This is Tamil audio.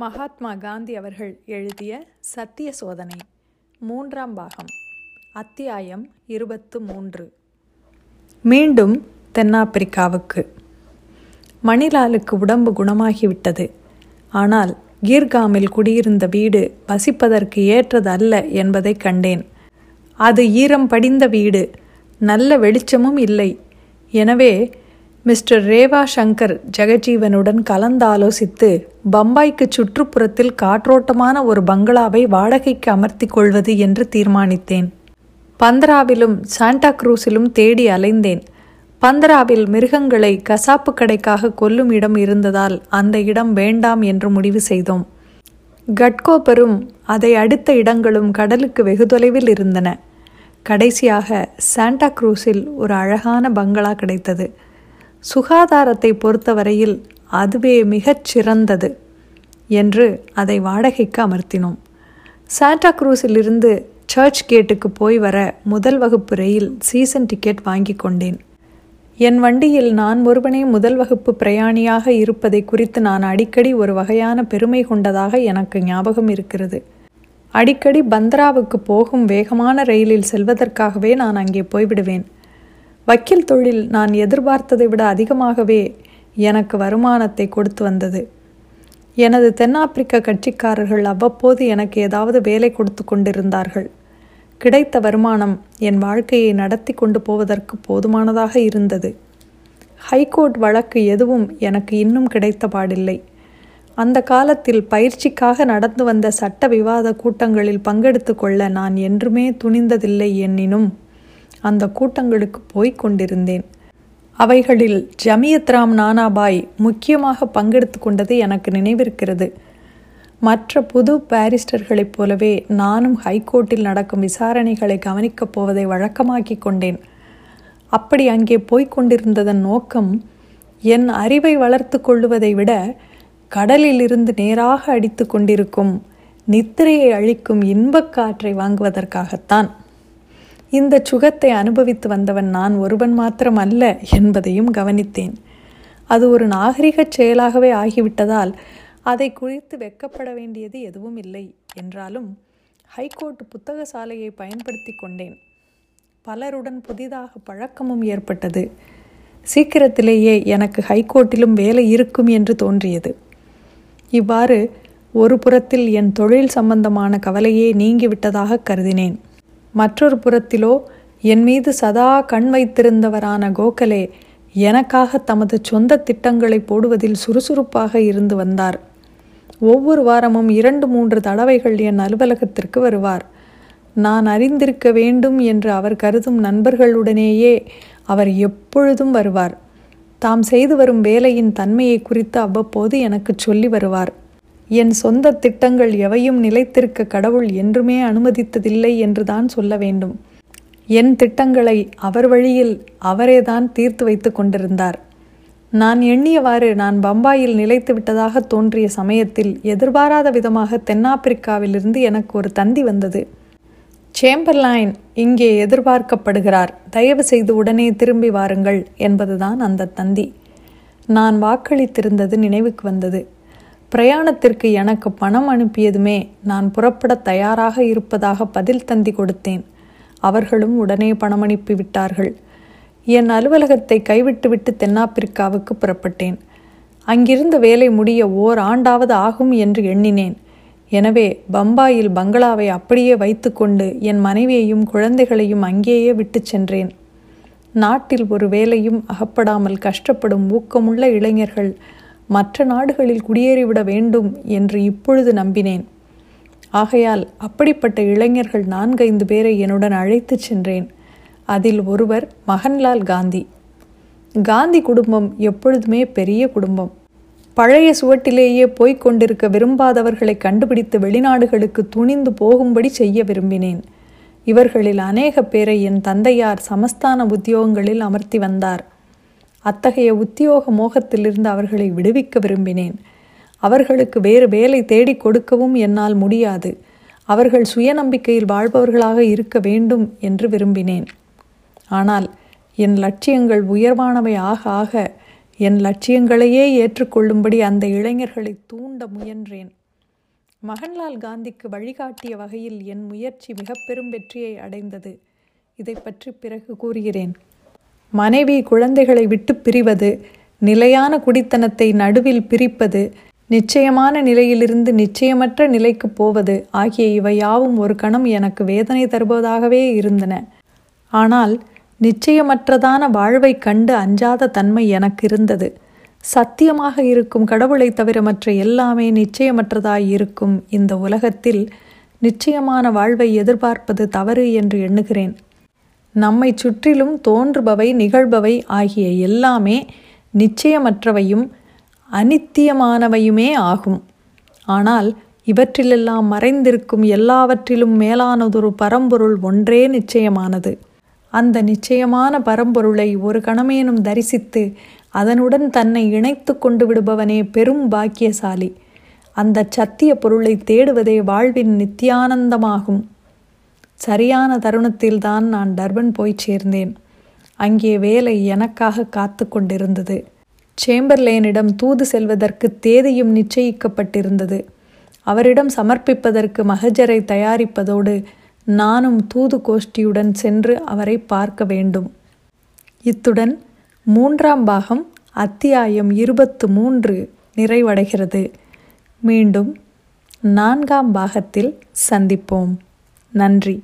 மகாத்மா காந்தி அவர்கள் எழுதிய சத்திய சோதனை மூன்றாம் பாகம் அத்தியாயம் இருபத்து மூன்று. மீண்டும் தென்னாப்பிரிக்காவுக்கு. மணிலாலுக்கு உடம்பு குணமாகிவிட்டது. ஆனால் கீர்காமில் குடியிருந்த வீடு வசிப்பதற்கு ஏற்றது அல்ல என்பதை கண்டேன். அது ஈரம் படிந்த வீடு நல்ல வெளிச்சமும் இல்லை. எனவே மிஸ்டர் ரேவா சங்கர் ஜெகஜீவனுடன் கலந்தாலோசித்து பம்பாய்க்கு சுற்றுப்புறத்தில் காற்றோட்டமான ஒரு பங்களாவை வாடகைக்கு அமர்த்தி கொள்வது என்று தீர்மானித்தேன். பந்தராவிலும் சாண்டா குரூஸிலும் தேடி அலைந்தேன். பந்தராவில் மிருகங்களை கசாப்பு கடைக்காக கொல்லும் இடம் இருந்ததால் அந்த இடம் வேண்டாம் என்று முடிவு செய்தோம். கட்கோப்பரும் அதை அடுத்த இடங்களும் கடலுக்கு வெகு தொலைவில் இருந்தன. கடைசியாக சாண்டா குரூஸில் ஒரு அழகான பங்களா கிடைத்தது. சுகாதாரத்தை பொறுத்தவரையில் அதுவே மிகச் சிறந்தது என்று அதை வாடகைக்கு அமர்த்தினோம். சாண்டா குரூஸிலிருந்து சர்ச் கேட்டுக்கு போய் வர முதல் வகுப்பு ரயில் சீசன் டிக்கெட் வாங்கி கொண்டேன். என் வண்டியில் நான் ஒருவனே முதல் வகுப்பு பிரயாணியாக இருப்பதை குறித்து நான் அடிக்கடி ஒரு வகையான பெருமை கொண்டதாக எனக்கு ஞாபகம் இருக்கிறது. அடிக்கடி பந்த்ராவுக்கு போகும் வேகமான ரயிலில் செல்வதற்காகவே நான் அங்கே போய்விடுவேன். வக்கீல் தொழில் நான் எதிர்பார்த்ததை விட அதிகமாகவே எனக்கு வருமானத்தை கொடுத்து வந்தது. எனது தென்னாப்பிரிக்க கட்சிக்காரர்கள் அவ்வப்போது எனக்கு ஏதாவது வேலை கொடுத்து கொண்டிருந்தார்கள். கிடைத்த வருமானம் என் வாழ்க்கையை நடத்தி கொண்டு போவதற்கு போதுமானதாக இருந்தது. ஹைகோர்ட் வழக்கு எதுவும் எனக்கு இன்னும் கிடைத்த பாடில்லை. அந்த காலத்தில் பயிற்சிக்காக நடந்து வந்த சட்ட விவாத கூட்டங்களில் பங்கெடுத்து கொள்ள நான் என்றுமே துணிந்ததில்லை எனினும் அந்த கூட்டங்களுக்கு போய்க் கொண்டிருந்தேன். அவைகளில் ஜமியத் ராம் நானாபாய் முக்கியமாக பங்கெடுத்து கொண்டது எனக்கு நினைவிருக்கிறது. மற்ற புது பாரிஸ்டர்களைப் போலவே நானும் ஹைகோர்ட்டில் நடக்கும் விசாரணைகளை கவனிக்கப் போவதை வழக்கமாக்கி கொண்டேன். அப்படி அங்கே போய்க் கொண்டிருந்ததன் நோக்கம் என் அறிவை வளர்த்து கொள்ளுவதை விட கடலிலிருந்து நேராக அடித்து கொண்டிருக்கும் நித்திரையை அழிக்கும் இன்பக் காற்றை வாங்குவதற்காகத்தான். இந்த சுகத்தை அனுபவித்து வந்தவன் நான் ஒருவன் மாத்திரம் அல்ல என்பதையும் கவனித்தேன். அது ஒரு நாகரிகச் செயலாகவே ஆகிவிட்டதால் அதை குறித்து வெக்கப்பட வேண்டியது எதுவும் இல்லை என்றாலும் ஹைகோர்ட் புத்தக சாலையை பயன்படுத்தி கொண்டேன். பலருடன் புதிதாக பழக்கமும் ஏற்பட்டது. சீக்கிரத்திலேயே எனக்கு ஹைகோர்ட்டிலும் வேலை இருக்கும் என்று தோன்றியது. இவ்வாறு ஒரு புறத்தில் என் தொழில் சம்பந்தமான கவலையே நீங்கிவிட்டதாக கருதினேன். மற்றொரு புறத்திலோ என் மீது சதா கண் வைத்திருந்தவரான கோகலே எனக்காக தமது சொந்த திட்டங்களை போடுவதில் சுறுசுறுப்பாக இருந்து வந்தார். ஒவ்வொரு வாரமும் இரண்டு மூன்று தடவைகள் என் அலுவலகத்திற்கு வருவார். நான் அறிந்திருக்க வேண்டும் என்று அவர் கருதும் நண்பர்களுடனேயே அவர் எப்பொழுதும் வருவார். தாம் செய்து வரும் வேலையின் தன்மையை குறித்து அவ்வப்போது எனக்கு சொல்லி வருவார். என் சொந்த திட்டங்கள் எவையும் நிலைத்திருக்க கடவுள் என்றுமே அனுமதித்ததில்லை என்றுதான் சொல்ல வேண்டும். என் திட்டங்களை அவர் வழியில் அவரேதான் தீர்த்து வைத்து கொண்டிருந்தார். நான் எண்ணியவாறு நான் பம்பாயில் நிலைத்து விட்டதாக தோன்றிய சமயத்தில் எதிர்பாராத விதமாக தென்னாப்பிரிக்காவிலிருந்து எனக்கு ஒரு தந்தி வந்தது. சேம்பர்லைன் இங்கே எதிர்பார்க்கப்படுகிறார். தயவு செய்து உடனே திரும்பி வாருங்கள் என்பதுதான் அந்த தந்தி. நான் வாக்களித்திருந்தது நினைவுக்கு வந்தது. பிரயாணத்திற்கு எனக்கு பணம் அனுப்பியதுமே நான் புறப்பட தயாராக இருப்பதாக பதில் தந்தி கொடுத்தேன். அவர்களும் உடனே பணம் அனுப்பி விட்டார்கள். என் அலுவலகத்தை கைவிட்டுவிட்டு தென்னாப்பிரிக்காவுக்கு புறப்பட்டேன். அங்கிருந்த வேலை முடிய ஓர் ஆண்டாவது ஆகும் என்று எண்ணினேன். எனவே பம்பாயில் பங்களாவை அப்படியே வைத்துக்கொண்டு என் மனைவியையும் குழந்தைகளையும் அங்கேயே விட்டு சென்றேன். நாட்டில் ஒரு வேலையும் அகப்படாமல் கஷ்டப்படும் ஊக்கமுள்ள இளைஞர்கள் மற்ற நாடுகளில் குடியேறிவிட வேண்டும் என்று இப்பொழுது நம்பினேன். ஆகையால் அப்படிப்பட்ட இளைஞர்கள் நான்கைந்து பேரை என்னுடன் அழைத்துச் சென்றேன். அதில் ஒருவர் மகன்லால் காந்தி. காந்தி குடும்பம் எப்பொழுதுமே பெரிய குடும்பம். பழைய சுவட்டிலேயே போய்க் கொண்டிருக்க விரும்பாதவர்களை கண்டுபிடித்து வெளிநாடுகளுக்கு துணிந்து போகும்படி செய்ய விரும்பினேன். இவர்களில் அநேக பேரை என் தந்தையார் சமஸ்தான உத்தியோகங்களில் அமர்த்தி வந்தார். அத்தகைய உத்தியோக மோகத்திலிருந்து அவர்களை விடுவிக்க விரும்பினேன். அவர்களுக்கு வேறு வேலை தேடிக் கொடுக்கவும் என்னால் முடியாது. அவர்கள் சுயநம்பிக்கையில் வாழ்பவர்களாக இருக்க வேண்டும் என்று விரும்பினேன். ஆனால் என் லட்சியங்கள் உயர்வானவை ஆக ஆக என் லட்சியங்களையே ஏற்றுக்கொள்ளும்படி அந்த இளைஞர்களை தூண்ட முயன்றேன். மகன்லால் காந்திக்கு வழிகாட்டிய வகையில் என் முயற்சி மிக பெரும் வெற்றியை அடைந்தது. இதை பற்றி பிறகு கூறுகிறேன். மனைவி குழந்தைகளை விட்டு பிரிவது நிலையான குடித்தனத்தை நடுவில் பிரிப்பது நிச்சயமான நிலையிலிருந்து நிச்சயமற்ற நிலைக்கு போவது ஆகிய இவை யாவும் ஒரு கணம் எனக்கு வேதனை தருவதாகவே இருந்தன. ஆனால் நிச்சயமற்றதான வாழ்வை கண்டு அஞ்சாத தன்மை எனக்கு இருந்தது. சத்தியமாக இருக்கும் கடவுளை தவிர மற்ற எல்லாமே நிச்சயமற்றதாய் இருக்கும் இந்த உலகத்தில் நிச்சயமான வாழ்வை எதிர்பார்ப்பது தவறு என்று எண்ணுகிறேன். நம்மை சுற்றிலும் தோன்றுபவை நிகழ்பவை ஆகிய எல்லாமே நிச்சயமற்றவையும் அனித்தியமானவையுமே ஆகும். ஆனால் இவற்றிலெல்லாம் மறைந்திருக்கும் எல்லாவற்றிலும் மேலானதொரு பரம்பொருள் ஒன்றே நிச்சயமானது. அந்த நிச்சயமான பரம்பொருளை ஒரு கணமேனும் தரிசித்து அதனுடன் தன்னை இணைத்து கொண்டு விடுபவனே பெரும் பாக்கியசாலி. அந்த சத்திய பொருளை தேடுவதே வாழ்வின் நித்தியானந்தமாகும். சரியான தருணத்தில்தான் நான் டர்பன் போய் சேர்ந்தேன். அங்கே வேலை எனக்காக காத்து கொண்டிருந்தது. சேம்பர்லேனிடம் தூது செல்வதற்கு தேதியும் நிச்சயிக்கப்பட்டிருந்தது. அவரிடம் சமர்ப்பிப்பதற்கு மகஜரை தயாரிப்பதோடு நானும் தூது கோஷ்டியுடன் சென்று அவரை பார்க்க வேண்டும். இத்துடன் மூன்றாம் பாகம் அத்தியாயம் இருபத்து மூன்று நிறைவடைகிறது. மீண்டும் நான்காம் பாகத்தில் சந்திப்போம். நன்றி.